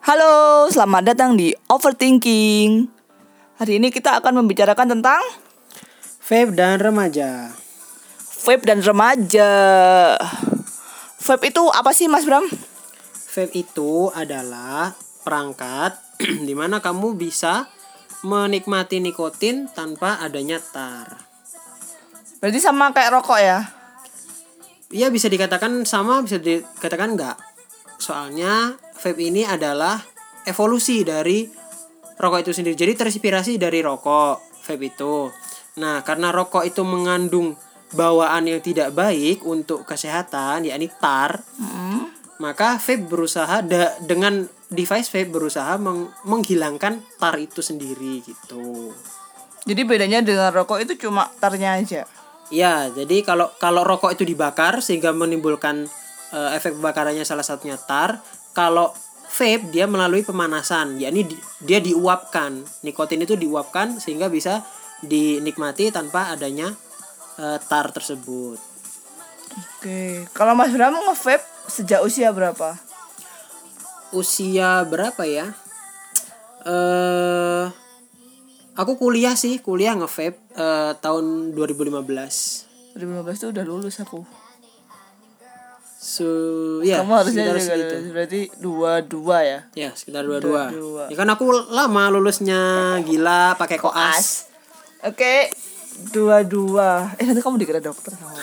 Halo, selamat datang di Overthinking. Hari ini kita akan membicarakan tentang Vape dan remaja. vape dan remaja. Vape itu apa sih, Mas Bram? Vape itu adalah perangkat di mana kamu bisa menikmati nikotin tanpa adanya tar. Berarti sama kayak rokok ya? Ya bisa dikatakan sama, bisa dikatakan enggak. Soalnya vape ini adalah evolusi dari rokok itu sendiri. Jadi terinspirasi dari rokok vape itu. Nah, karena rokok itu mengandung bawaan yang tidak baik untuk kesehatan, yakni tar, maka vape berusaha da- dengan device vape berusaha meng- menghilangkan tar itu sendiri gitu. Jadi bedanya dengan rokok itu cuma tarnya aja. Ya, jadi kalau kalau rokok itu dibakar sehingga menimbulkan eh, efek pembakarannya salah satunya tar. Kalau vape dia melalui pemanasan, yakni di- dia diuapkan. Nikotin itu diuapkan sehingga bisa dinikmati tanpa adanya eh, tar tersebut. Oke, kalau Mas Bram nge-vape sejak usia berapa? Usia berapa ya? Eh aku kuliah sih, kuliah nge-vape eh, tahun 2015. 2015 itu udah lulus aku. So, ya, Kamu harusnya sekitar juga segitu. Berarti dua dua ya. Ya, sekitar dua-dua. Dua-dua. Ya kan aku lama lulusnya, gila pakai koas. Oke, dua-dua. Eh nanti kamu dikira dokter sama.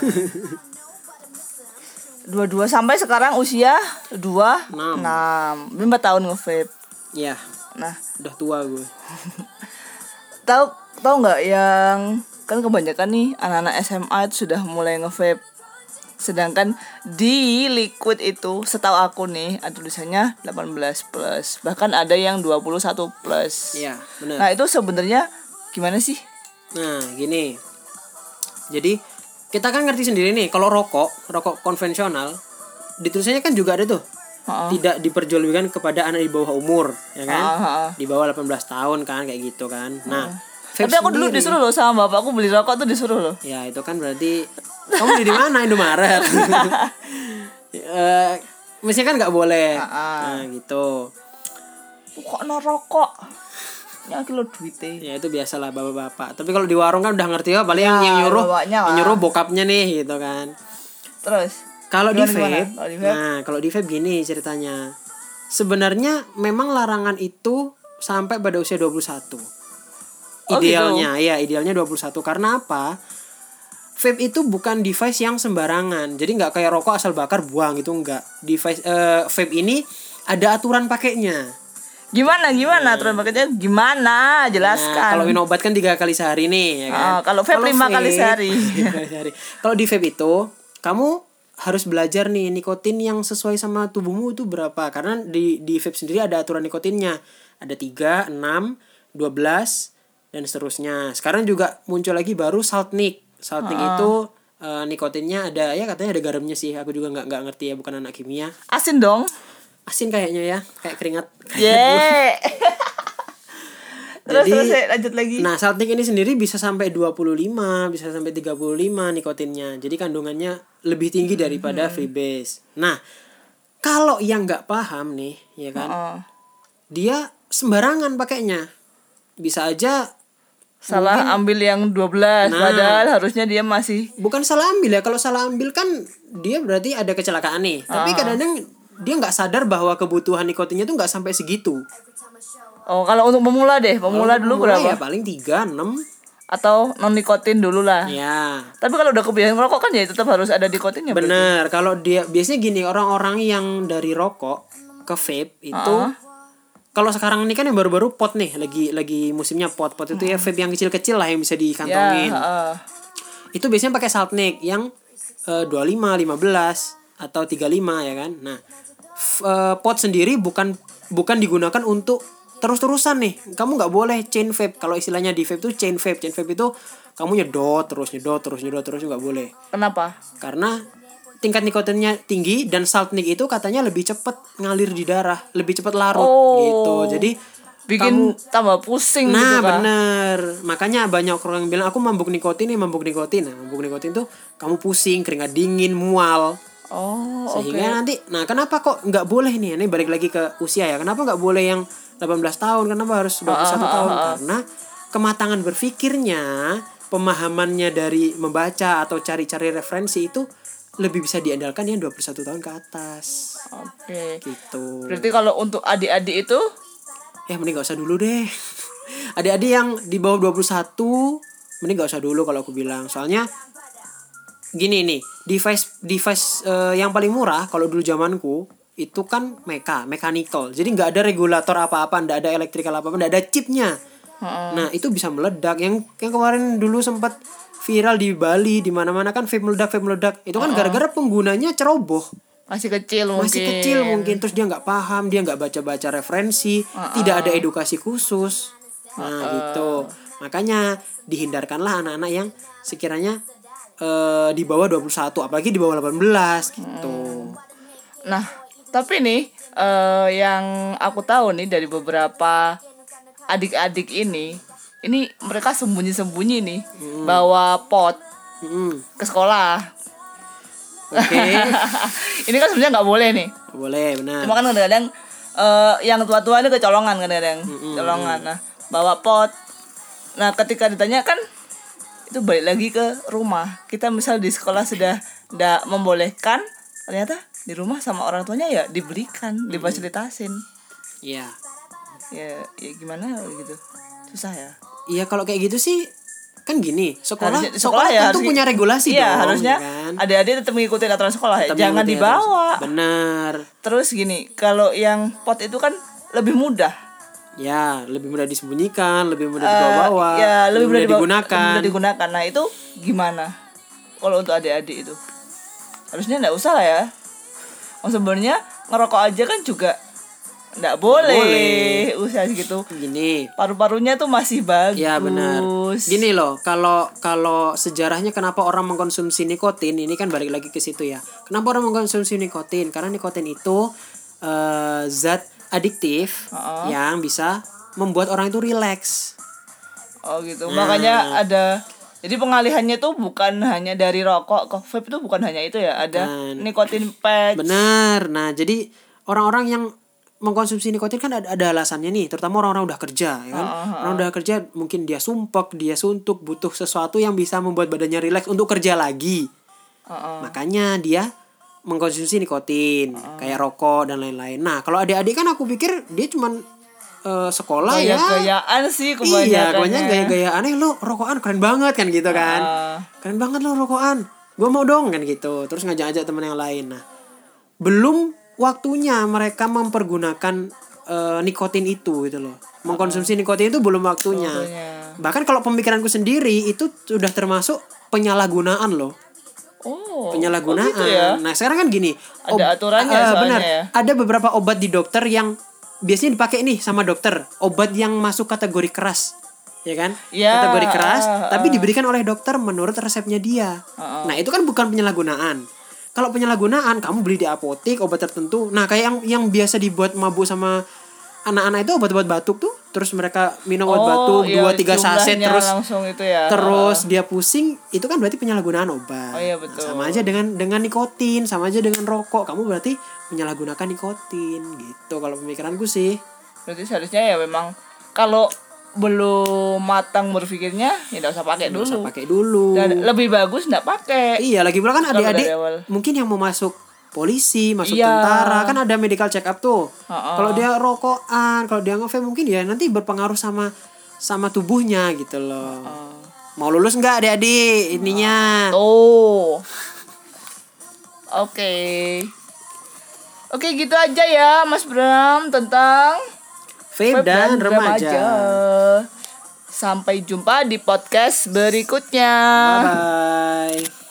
dua-dua sampai sekarang usia dua Enam. enam lima tahun nge-vape. Ya, Nah, udah tua gue. tahu tahu nggak yang kan kebanyakan nih anak-anak SMA itu sudah mulai nge-vape. Sedangkan di liquid itu setahu aku nih ada tulisannya 18 plus, bahkan ada yang 21 plus. Iya, benar. Nah, itu sebenarnya gimana sih? Nah, gini. Jadi, kita kan ngerti sendiri nih, kalau rokok, rokok konvensional, ditulisannya kan juga ada tuh. Ha-ha. Tidak diperjualbelikan kepada anak di bawah umur, ya kan? Ha-ha. Di bawah 18 tahun kan kayak gitu kan. Nah, vape Tapi aku dulu disuruh loh sama bapakku beli rokok tuh disuruh loh. Ya itu kan berarti kamu beli di mana Indomaret? Eh, mestinya kan nggak boleh. Ah, Nah gitu. Kok no rokok? Ya kilo duitnya. Ya itu biasalah bapak-bapak. Tapi kalau di warung kan udah ngerti ya paling yang, Ya, yang nyuruh yang nyuruh bokapnya nih gitu kan. Terus Kalau di Gimana, vape, gimana? Kalau di vape? nah kalau di vape gini ceritanya. Sebenarnya memang larangan itu sampai pada usia 21. Oh, Idealnya ya, idealnya 21 karena apa? Vape itu bukan device yang sembarangan. Jadi nggak kayak rokok asal bakar buang itu enggak. Device eh, vape ini ada aturan pakainya. gimana gimana aturan paketnya gimana Nah, jelaskan. kalau minum obat kan tiga kali sehari nih, ya kan? Ah, kalau vape lima kali sehari. sehari. Kalau di vape itu, kamu harus belajar nih nikotin yang sesuai sama tubuhmu itu berapa. Karena di di vape sendiri ada aturan nikotinnya. Ada 3, 6, 12 dan seterusnya. Sekarang juga muncul lagi baru saltnik. Saltnik Ah. itu eh, nikotinnya ada ya katanya ada garamnya sih. Aku juga nggak nggak ngerti ya, bukan anak kimia. Asin dong. Asin kayaknya ya, kayak keringat. Ye. terus Jadi- terus eh, lanjut lagi. Nah, saltnik ini sendiri bisa sampai 25, bisa sampai 35 nikotinnya. Jadi kandungannya lebih tinggi daripada freebase. Nah, kalau yang nggak paham nih, ya kan, Oh, dia sembarangan pakainya. Bisa aja salah ambil yang 12 Nah. padahal harusnya dia masih bukan salah ambil ya. Kalau salah ambil kan dia berarti ada kecelakaan nih. Tapi kadang-kadang dia nggak sadar bahwa kebutuhan nikotinnya tuh nggak sampai segitu. Oh, kalau untuk pemula deh, pemula dulu Mulai berapa? Ya paling 3, 6. Atau non nikotin dulu lah. Ya, Tapi kalau udah kebiasaan merokok kan ya tetap harus ada nikotinnya. Bener, kalau dia biasanya gini orang-orang yang dari rokok ke vape itu kalau sekarang ini kan yang baru-baru pot nih, lagi lagi musimnya pot. Pot itu ya vape yang kecil-kecil lah yang bisa Ya, dikantongin. heeh. Itu biasanya pakai saltnik yang eh, 25, 15 atau 35 ya kan. Nah, eh, pot sendiri bukan bukan digunakan untuk terus-terusan nih. Kamu nggak boleh chain vape. Kalau istilahnya di vape tuh chain vape. Chain vape itu kamu nyedot terus nyedot terus nyedot terus nggak boleh Kenapa? karena tingkat nikotinnya tinggi dan saltnik itu katanya lebih cepat ngalir di darah, lebih cepat larut Oh. gitu. Jadi Bikin tambah pusing nah gitu bener, makanya banyak orang yang bilang aku mabuk nikotin nih mabuk nikotin. Nah, mabuk nikotin tuh kamu pusing, keringat dingin, mual. Oh, sehingga nanti nah kenapa kok nggak boleh nih ini balik lagi ke usia ya kenapa nggak boleh yang 18 tahun kenapa harus 21 tahun karena kematangan berpikirnya pemahamannya dari membaca atau cari-cari referensi itu lebih bisa diandalkan yang 21 tahun ke atas. Oke. gitu. Berarti kalau untuk adik-adik itu? Ya mending gak usah dulu deh. Adik-adik yang di bawah 21 mending gak usah dulu kalau aku bilang. Soalnya gini nih device device eh, yang paling murah kalau dulu zamanku itu kan meka mechanical. Jadi nggak ada regulator apa-apa nggak ada electrical apa-apa nggak ada chipnya. Nah itu bisa meledak. Yang yang kemarin dulu sempat viral di Bali di mana-mana kan vape meledak vape meledak. Itu kan gara-gara penggunanya ceroboh. Masih kecil mungkin. masih kecil mungkin terus dia nggak paham dia nggak baca baca referensi tidak ada edukasi khusus. Nah gitu. Makanya dihindarkanlah anak-anak yang sekiranya eh, di bawah 21 apalagi di bawah 18 gitu. Nah, tapi nih eh, yang aku tahu nih dari beberapa adik-adik ini, ini mereka sembunyi-sembunyi nih bawa pot Mm-mm. ke sekolah. oke ini kan sebenarnya nggak boleh nih. boleh benar Cuma kan kadang-kadang eh, yang tua-tua ini kecolongan kadang-kadang, colongan. Nah, bawa pot. Nah, ketika ditanya kan itu balik lagi ke rumah. Kita misal di sekolah sudah tidak membolehkan, ternyata di rumah sama orang tuanya ya dibelikan, difasilitasin. iya Ya, ya gimana gitu. Susah ya. Iya kalau kayak gitu sih kan gini sekolah Harusnya- sekolah, tentu harusnya- punya regulasi iya, dong harusnya ya kan? adik-adik tetap mengikuti aturan sekolah. Tetap Jangan dibawa. harus- benar Terus gini, kalau yang pot itu kan lebih mudah. ya lebih mudah disembunyikan lebih mudah dibawa-bawa Eh, ya lebih mudah dibawa- digunakan lebih mudah digunakan nah itu gimana kalau untuk adik-adik itu harusnya nggak usah lah ya oh sebenarnya ngerokok aja kan juga nggak boleh, boleh. usaha gitu gini paru-parunya tuh masih bagus Ya benar. Gini loh, kalau kalau sejarahnya kenapa orang mengkonsumsi nikotin ini kan balik lagi ke situ ya. Kenapa orang mengkonsumsi nikotin? Karena nikotin itu eh, zat adiktif Uh-uh. yang bisa membuat orang itu rileks. oh gitu Nah. makanya ada jadi pengalihannya tuh bukan hanya dari rokok ke vape itu bukan hanya itu ya ada Bukan. nikotin patch Benar. Nah, jadi orang-orang yang mengkonsumsi nikotin kan ada, ada alasannya nih, terutama orang-orang udah kerja, ya kan? Orang udah kerja mungkin dia sumpek, dia suntuk, butuh sesuatu yang bisa membuat badannya rileks untuk kerja lagi. Uh-uh. Makanya dia mengkonsumsi nikotin, kayak rokok dan lain-lain. Nah, kalau adik-adik kan aku pikir dia cuman eh, sekolah ya. gaya-gayaan sih Iya, kebanyakan banyak gaya-gaya aneh lo rokokan keren banget kan gitu kan. Keren banget lo rokokan. Gue mau dong kan gitu. Terus ngajak-ngajak temen yang lain. Nah, belum waktunya mereka mempergunakan eh, nikotin itu gitu loh. Mengkonsumsi nikotin itu belum waktunya. Waktunya. Bahkan kalau pemikiranku sendiri itu sudah termasuk penyalahgunaan loh oh penyalahgunaan. oh gitu ya Nah sekarang kan gini, Ada aturannya soalnya benar. ya. Ada beberapa obat di dokter yang biasanya dipakai nih sama dokter, obat yang masuk kategori keras, ya kan? Ya, kategori keras, ah, tapi diberikan oleh dokter menurut resepnya dia. Nah itu kan bukan penyalahgunaan. Kalau penyalahgunaan, kamu beli di apotek obat tertentu. Nah kayak yang yang biasa dibuat mabuk sama anak-anak itu obat-obat batuk tuh, terus mereka minum obat batuk iya, dua tiga saset terus langsung itu ya. terus dia pusing itu kan berarti penyalahgunaan obat. Oh iya, Nah, betul. sama aja dengan dengan nikotin sama aja dengan rokok. Kamu berarti menyalahgunakan nikotin gitu. Kalau pemikiranku sih. Berarti seharusnya ya memang kalau belum matang berpikirnya ya nggak usah pakai dulu. usah pakai dulu. Dan lebih bagus nggak pakai. Iya lagi pula kan adik-adik mungkin yang mau masuk polisi masuk Iya. tentara kan ada medical check up tuh. Ha-ha. kalau dia rokokan kalau dia ngevape mungkin ya nanti berpengaruh sama sama tubuhnya gitu loh. Mau lulus nggak adik-adik? Ininya. Oh oke. Oke gitu aja ya Mas Bram tentang vape dan, remaja. sampai jumpa di podcast berikutnya. Bye bye